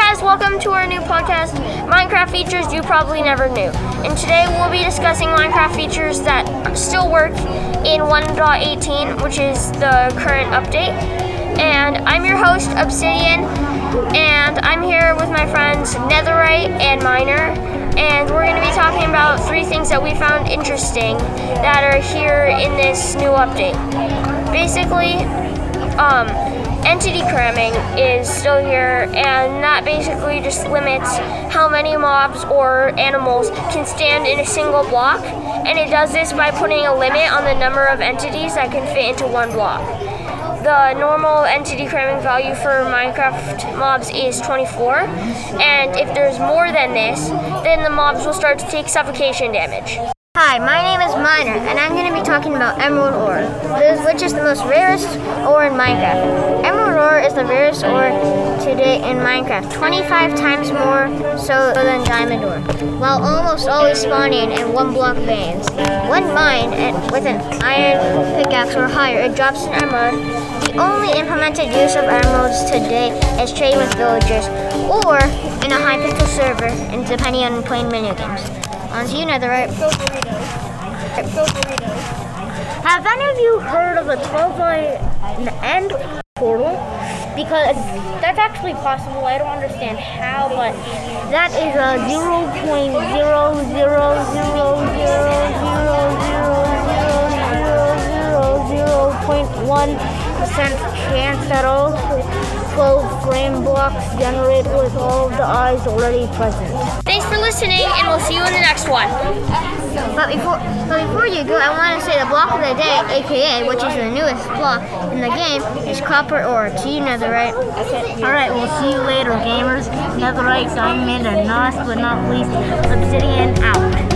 guys, welcome to our new podcast, Minecraft Features You Probably Never Knew. And today we'll be discussing Minecraft features that still work in 1.18, which is the current update. And I'm your host, Obsidian, and I'm here with my friends Netherite and Miner. And we're going to be talking about three things that we found interesting that are here in this new update. Basically, um, entity cramming is still here, and that basically just limits how many mobs or animals can stand in a single block. And it does this by putting a limit on the number of entities that can fit into one block. The normal entity cramming value for Minecraft mobs is 24, and if there's more than this, then the mobs will start to take suffocation damage. Hi, my name is Miner, and I'm going to be talking about Emerald Ore, which is the most rarest ore in Minecraft. Emerald Ore is the rarest ore today in Minecraft, 25 times more so than Diamond Ore, while almost always spawning in one block veins. When mined with an iron pickaxe or higher, it drops an emerald. The only implemented use of emeralds today is trading with villagers or in a Hypixel server, and depending on playing minigames. On to you, Netherite. Have any of you heard of the 12 by end portal? Because that's actually possible. I don't understand how, but that is a 0.000000000.1 percent chance that all 12 frame blocks generated with all of the eyes already present. Thanks for listening, and we'll see you in the next one. But before, but before you go, I want to say the block of the day, aka, which is the newest block in the game, is copper ore. To you, Netherite. Alright, we'll see you later, gamers. Netherite, Diamond, and last but not least, Obsidian out.